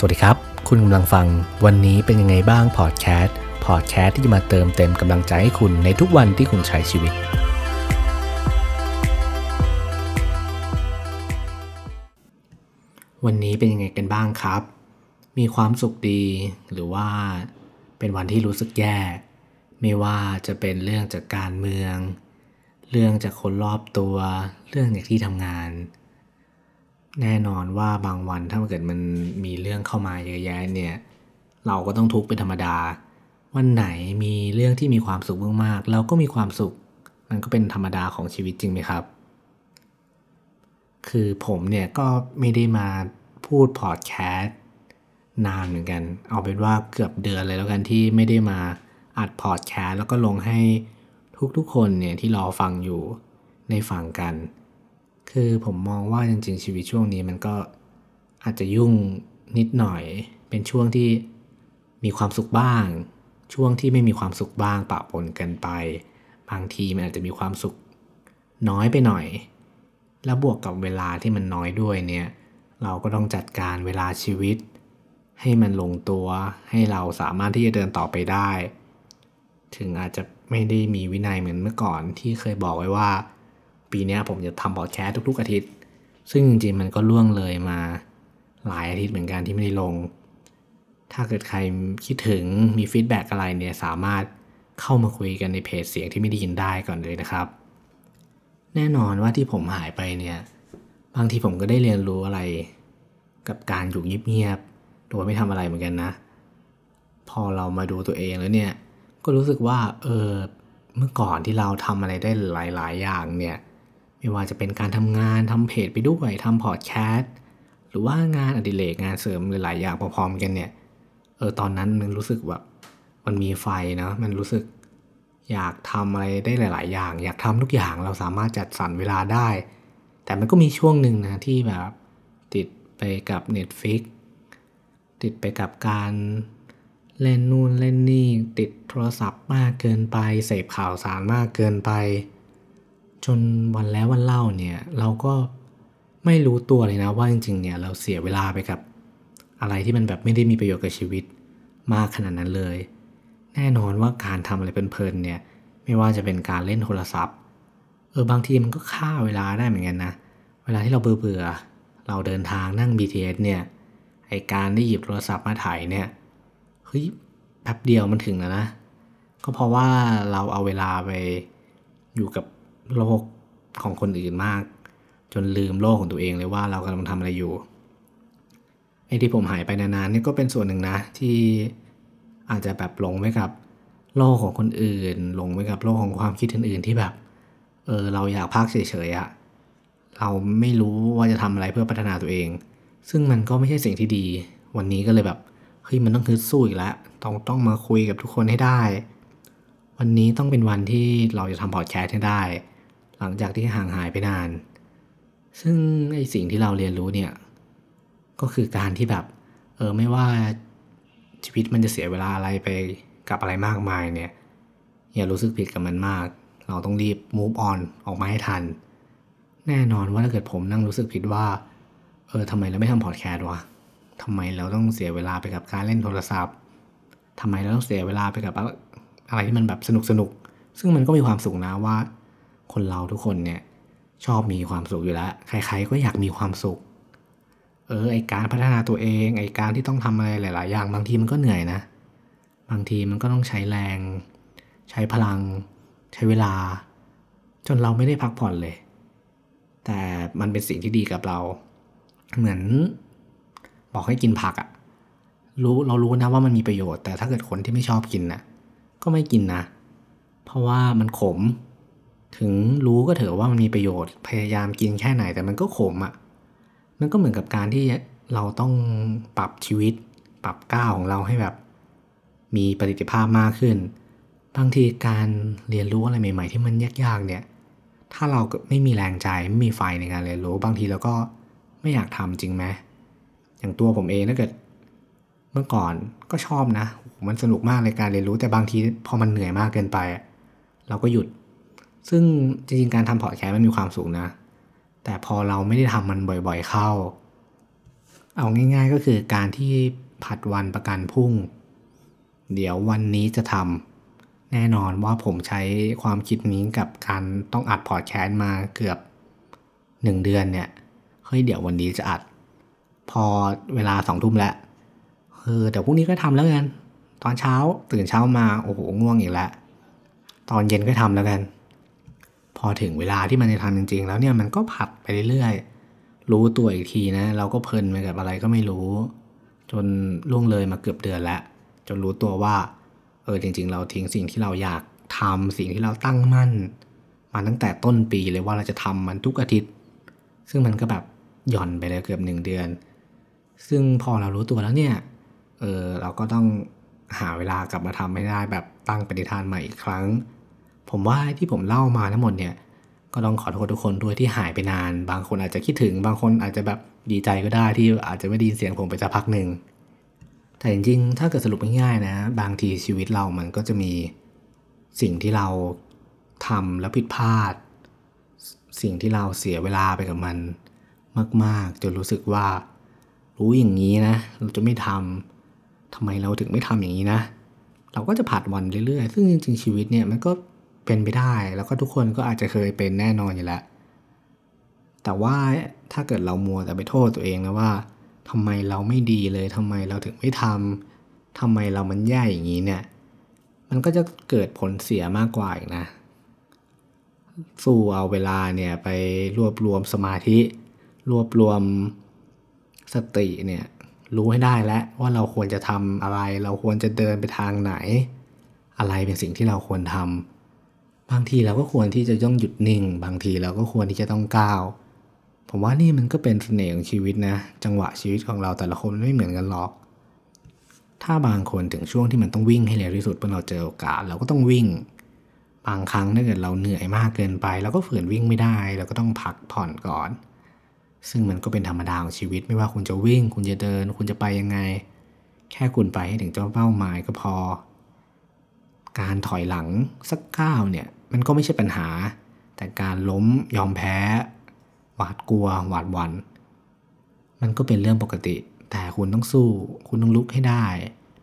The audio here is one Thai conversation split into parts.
สวัสดีครับ คุณกำลังฟังวันนี้เป็นยังไงบ้างพอดแคสต์พอดแคสต์ที่จะมาเติมเต็มกำลังใจให้คุณในทุกวันที่คุณใช้ชีวิต วันนี้เป็นยังไงกันบ้างครับ มีความสุขดีหรือว่าเป็นวันที่รู้สึกแย่ ไม่ว่าจะเป็นเรื่องจากการเมือง เรื่องจากคนรอบตัว เรื่องจากที่ทำงาน แน่นอนว่าบางวันถ้าเกิดมันมีเรื่องเข้ามาเยอะแยะเนี่ย เราก็ต้องทุกข์เป็นธรรมดา วันไหนมีเรื่องที่มีความสุขมากๆเราก็มีความสุข มันก็เป็นธรรมดาของชีวิตจริงไหมครับ คือผมเนี่ยก็ไม่ได้มาพูดพอดแคสต์นานเหมือนกัน เอาเป็นว่าเกือบเดือนเลยแล้วกันที่ไม่ได้มาอัดพอดแคสต์แล้วก็ลงให้ทุกๆคนเนี่ยที่รอฟังอยู่ในฟังกัน คือผมมองว่าจริงๆชีวิตช่วงนี้มันก็อาจจะยุ่งนิดหน่อย เป็นช่วงที่มีความสุขบ้าง ช่วงที่ไม่มีความสุขบ้างปะปนกันไป บางทีมันอาจจะมีความสุขน้อยไปหน่อย แล้วบวกกับเวลาที่มันน้อยด้วยเนี่ย เราก็ต้องจัดการเวลาชีวิต ให้มันลงตัว ให้เราสามารถที่จะเดินต่อไปได้ ถึงอาจจะไม่ได้มีวินัยเหมือนเมื่อก่อนที่เคยบอกไว้ว่า ปีนี้ผมจะทำพอดแคสต์ทุก ๆ อาทิตย์ ซึ่งจริงๆมันก็ล่วงเลยมาหลายอาทิตย์เหมือนกันที่ไม่ได้ลง ถ้าเกิดใครคิดถึงมี feedback อะไรเนี่ยสามารถเข้ามาคุยกันในเพจเสียงที่ไม่ได้ยินได้ก่อนเลยนะครับ แน่นอนว่าที่ผมหายไปเนี่ยบางทีผมก็ได้เรียนรู้อะไร กับการอยู่เงียบๆโดยไม่ทำอะไรเหมือนกันนะ พอเรามาดูตัวเองแล้วเนี่ยก็รู้สึกว่าเออเมื่อก่อนที่เราทำอะไรได้หลาย ๆ อย่างเนี่ย ไม่ว่าจะเป็นการทำงานทำเพจไปด้วยทำพอดแคสต์หรือว่างานอดิเรกงานเสริมหลายๆอย่างพร้อมๆกันเนี่ยเออตอนนั้นมันรู้สึกแบบมันมีไฟนะมันรู้สึกอยากทำอะไรได้หลาย ๆ อย่าง อยากทำทุกอย่างเราสามารถจัดสรรเวลาได้ แต่มันก็มีช่วงหนึ่งนะที่แบบติดไปกับ Netflix ติดไปกับการเล่นนู่นเล่นนี่ ติดโทรศัพท์มากเกินไป เสพข่าวสารมากเกินไป จนวันแล้ววันเล่าเนี่ยเราก็ไม่รู้ตัวเลยนะว่าจริงๆเนี่ยเราเสียเวลาไปกับ อะไรที่มันแบบไม่ได้มีประโยชน์กับชีวิตมากขนาดนั้นเลย แน่นอนว่าการทำอะไรเพลินๆเนี่ยไม่ว่าจะเป็นการเล่นโทรศัพท์เออบางทีมันก็ฆ่าเวลาได้เหมือนกันนะเวลาที่เราเบื่อเราเดินทางนั่ง BTS เนี่ยไอการได้หยิบโทรศัพท์มาถ่ายเนี่ยเฮ้ยแป๊บเดียวมันถึงแล้วนะ ก็เพราะว่าเราเอาเวลาไปอยู่กับ โลกของคนอื่นมาก จนลืมโลกของตัวเองเลยว่าเรากำลังทำอะไรอยู่ไอ้ที่ผมหายไปนานๆนี่ก็เป็นส่วนหนึ่งนะ ที่อาจจะแบบหลงไปกับโลกของคนอื่น หลงไปกับโลกของความคิดอื่นๆที่แบบเออเราอยากพักเฉยๆอะเราไม่รู้ว่าจะทำอะไรเพื่อพัฒนาตัวเอง ซึ่งมันก็ไม่ใช่สิ่งที่ดี วันนี้ก็เลยแบบเฮ้ยมันต้องฮึดสู้อีกแล้วต้องต้องมาคุยกับทุกคนให้ได้ วันนี้ต้องเป็นวันที่เราจะทำพอดแคสต์ให้ได้ หลังจากที่ห่างหายไปนาน ซึ่งไอสิ่งที่เราเรียนรู้เนี่ย ก็คือการที่แบบ เออไม่ว่าชีวิตมันจะเสียเวลาอะไรไปกับอะไรมากมายเนี่ย อย่ารู้สึกผิดกับมันมาก เราต้องรีบ move on ออกมาให้ทัน แน่นอนว่าถ้าเกิดผมนั่งรู้สึกผิดว่า เออทำไมเราไม่ทำพอดแคสต์วะทำไมเราต้องเสียเวลาไปกับการเล่นโทรศัพท์ทำไมเราต้องเสียเวลาไปกับอะไรที่มันแบบสนุกสนุก ซึ่งมันก็มีความสุขนะว่า คนเราทุกคนเนี่ยชอบมีความสุขอยู่แล้ว ใครๆก็อยากมีความสุข เออไอการพัฒนาตัวเอง ไอการที่ต้องทำอะไรหลาย ๆ อย่างบางทีมันก็เหนื่อยนะ บางทีมันก็ต้องใช้แรง ใช้พลัง ใช้เวลา จนเราไม่ได้พักผ่อนเลย แต่มันเป็นสิ่งที่ดีกับเรา เหมือนบอกให้กินผักอะรู้เรารู้นะว่ามันมีประโยชน์ แต่ถ้าเกิดคนที่ไม่ชอบกินนะก็ไม่กินนะ เพราะว่ามันขม ถึงรู้ก็เถอะว่ามันมีประโยชน์ พยายามกินแค่ไหนแต่มันก็ขมอะ่ะ มันก็เหมือนกับการที่เราต้องปรับชีวิต ปรับก้าวของเราให้แบบ มีประสิทธิภาพมากขึ้น บางทีการเรียนรู้อะไรใหม่ ๆ ที่มันยากๆเนี่ย ถ้าเราไม่มีแรงใจไม่มีไฟในการเรียนรู้ บางทีเราก็ไม่อยากทำจริงไหมอย่างตัวผมเองถ้าเกิด เมื่อก่อนก็ชอบนะ มันสนุกมากในการเรียนรู้แต่บางทีพอมันเหนื่อยมากเกินไป เราก็หยุด ซึ่งจริงๆการทำพอดแคสต์มันมีความสุขนะ แต่พอเราไม่ได้ทำมันบ่อยๆเข้า เอาง่ายๆก็คือการที่ผัดวันประกันพรุ่ง เดี๋ยววันนี้จะทำแน่นอนว่าผมใช้ความคิดนี้กับการต้องอัดพอดแคสต์มาเกือบหนึ่งเดือนเนี่ยเฮ้ยเดี๋ยววันนี้จะอัด พอเวลาสองทุ่มแล้วเออเดี๋ยวพรุ่งนี้ก็ทำแล้วกัน ตอนเช้าตื่นเช้ามาโอ้โหง่วงอีกแล้ว ตอนเย็นก็ทำแล้วกัน พอถึงเวลาที่มันจะทำจริง ๆ แล้วเนี่ยมันก็ผัดไปเรื่อยๆ รู้ตัวอีกทีนะ เราก็เพลินไปกับอะไรก็ไม่รู้ จนล่วงเลยมาเกือบเดือนแล้ว จนรู้ตัวว่า เออจริง ๆ เราทิ้งสิ่งที่เราอยากทำสิ่งที่เราตั้งมั่น มาตั้งแต่ต้นปีเลยว่าเราจะทำมันทุกอาทิตย์ ซึ่งมันก็แบบหย่อนไปเลยเกือบหนึ่งเดือน ซึ่งพอเรารู้ตัวแล้วเนี่ย เออเราก็ต้องหาเวลากลับมาทำให้ได้แบบตั้งปฏิทานใหม่อีกครั้ง ผมว่าที่ผมเล่ามาทั้งหมดเนี่ย ก็ต้องขอโทษทุกคนด้วยที่หายไปนาน บางคนอาจจะคิดถึง บางคนอาจจะแบบดีใจก็ได้ที่อาจจะไม่ได้ยินเสียงผมไปสักพักหนึ่ง แต่จริงๆ ถ้าเกิดสรุปง่ายๆนะ บางทีชีวิตเรามันก็จะมีสิ่งที่เราทำแล้วผิดพลาด สิ่งที่เราเสียเวลาไปกับมัน มากๆจนรู้สึกว่า รู้อย่างนี้นะ เราจะไม่ทำทำไมเราถึงไม่ทำอย่างนี้นะ เราก็จะผัดวันเรื่อยๆ ซึ่งจริงๆชีวิตเนี่ยมันก็ เป็นไปได้ แล้วก็ทุกคนก็อาจจะเคยเป็นแน่นอนอยู่แล้ว แต่ว่าถ้าเกิดเรามัวแต่ไปโทษตัวเองนะว่าทำไมเราไม่ดีเลยทำไมเราถึงไม่ทำทำไมเรามันแย่อย่างนี้เนี่ย มันก็จะเกิดผลเสียมากกว่าอีกนะ สู้เอาเวลาเนี่ยไปรวบรวมสมาธิ รวบรวมสติเนี่ยรู้ให้ได้แล้วว่าเราควรจะทำอะไร เราควรจะเดินไปทางไหน อะไรเป็นสิ่งที่เราควรทำ บางทีเราก็ควรที่จะย่องหยุดนิ่ง บางทีเราก็ควรที่จะต้องก้าว ผมว่านี่มันก็เป็นเสน่ห์ของชีวิตนะ จังหวะชีวิตของเราแต่ละคนไม่เหมือนกันหรอก ถ้าบางคนถึงช่วงที่มันต้องวิ่งให้เร็วที่สุดเมื่อเราเจอโอกาสเราก็ต้องวิ่ง บางครั้งถ้าเกิดเราเหนื่อยมากเกินไปเราก็ฝืนวิ่งไม่ได้เราก็ต้องพักผ่อนก่อน ซึ่งมันก็เป็นธรรมดาของชีวิตไม่ว่าคุณจะวิ่ง คุณจะเดิน คุณจะไปยังไง แค่คุณไปให้ถึงเจ้าเป้าหมายก็พอ การถอยหลังสักก้าวเนี่ยมันก็ไม่ใช่ปัญหา แต่การล้มยอมแพ้ หวาดกลัว หวาดหวัน่นมันก็เป็นเรื่องปกติ แต่คุณต้องสู้ คุณต้องลุกให้ได้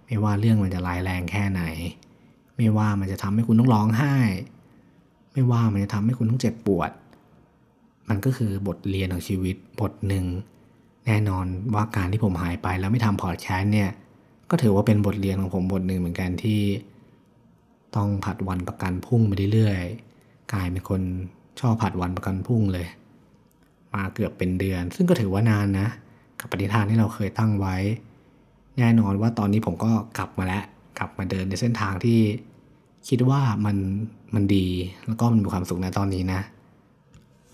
ไม่ว่าเรื่องมันจะร้ายแรงแค่ไหน ไม่ว่ามันจะทำให้คุณต้องร้องไห้ ไม่ว่ามันจะทำให้คุณต้องเจ็บปวด มันก็คือบทเรียนของชีวิตบทหนึ่ง แน่นอนว่าการที่ผมหายไปแล้วไม่ทำพอดแคสต์เนี่ย ก็ถือว่าเป็นบทเรียนของผมบทหนึ่งเหมือนกันที่ ต้องผัดวันประกันพรุ่งไปเรื่อยๆกลายเป็นคนชอบผัดวันประกันพรุ่งเลย มาเกือบเป็นเดือน ซึ่งก็ถือว่านานนะ กับปฏิทานที่เราเคยตั้งไว้ แน่นอนว่าตอนนี้ผมก็กลับมาแล้ว กลับมาเดินในเส้นทางที่คิดว่ามันมันดีแล้วก็มันมีความสุขในตอนนี้นะ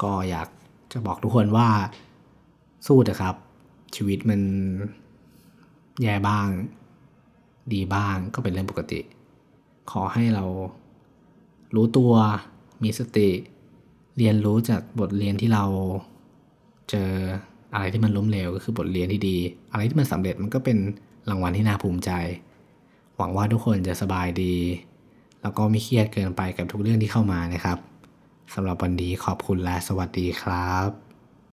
ก็อยากจะบอกทุกคนว่าสู้เถอะครับ ชีวิตมันแย่บ้าง ดีบ้างก็เป็นเรื่องปกติ ขอให้เรารู้ตัวมีสติ เรียนรู้จากบทเรียนที่เราเจออะไรที่มันล้มเหลวก็คือบทเรียนที่ดี อะไรที่มันสำเร็จมันก็เป็นรางวัลที่น่าภูมิใจ หวังว่าทุกคนจะสบายดี แล้วก็ไม่เครียดเกินไปกับทุกเรื่องที่เข้ามานะครับสำหรับวันนี้ขอบคุณและสวัสดีครับ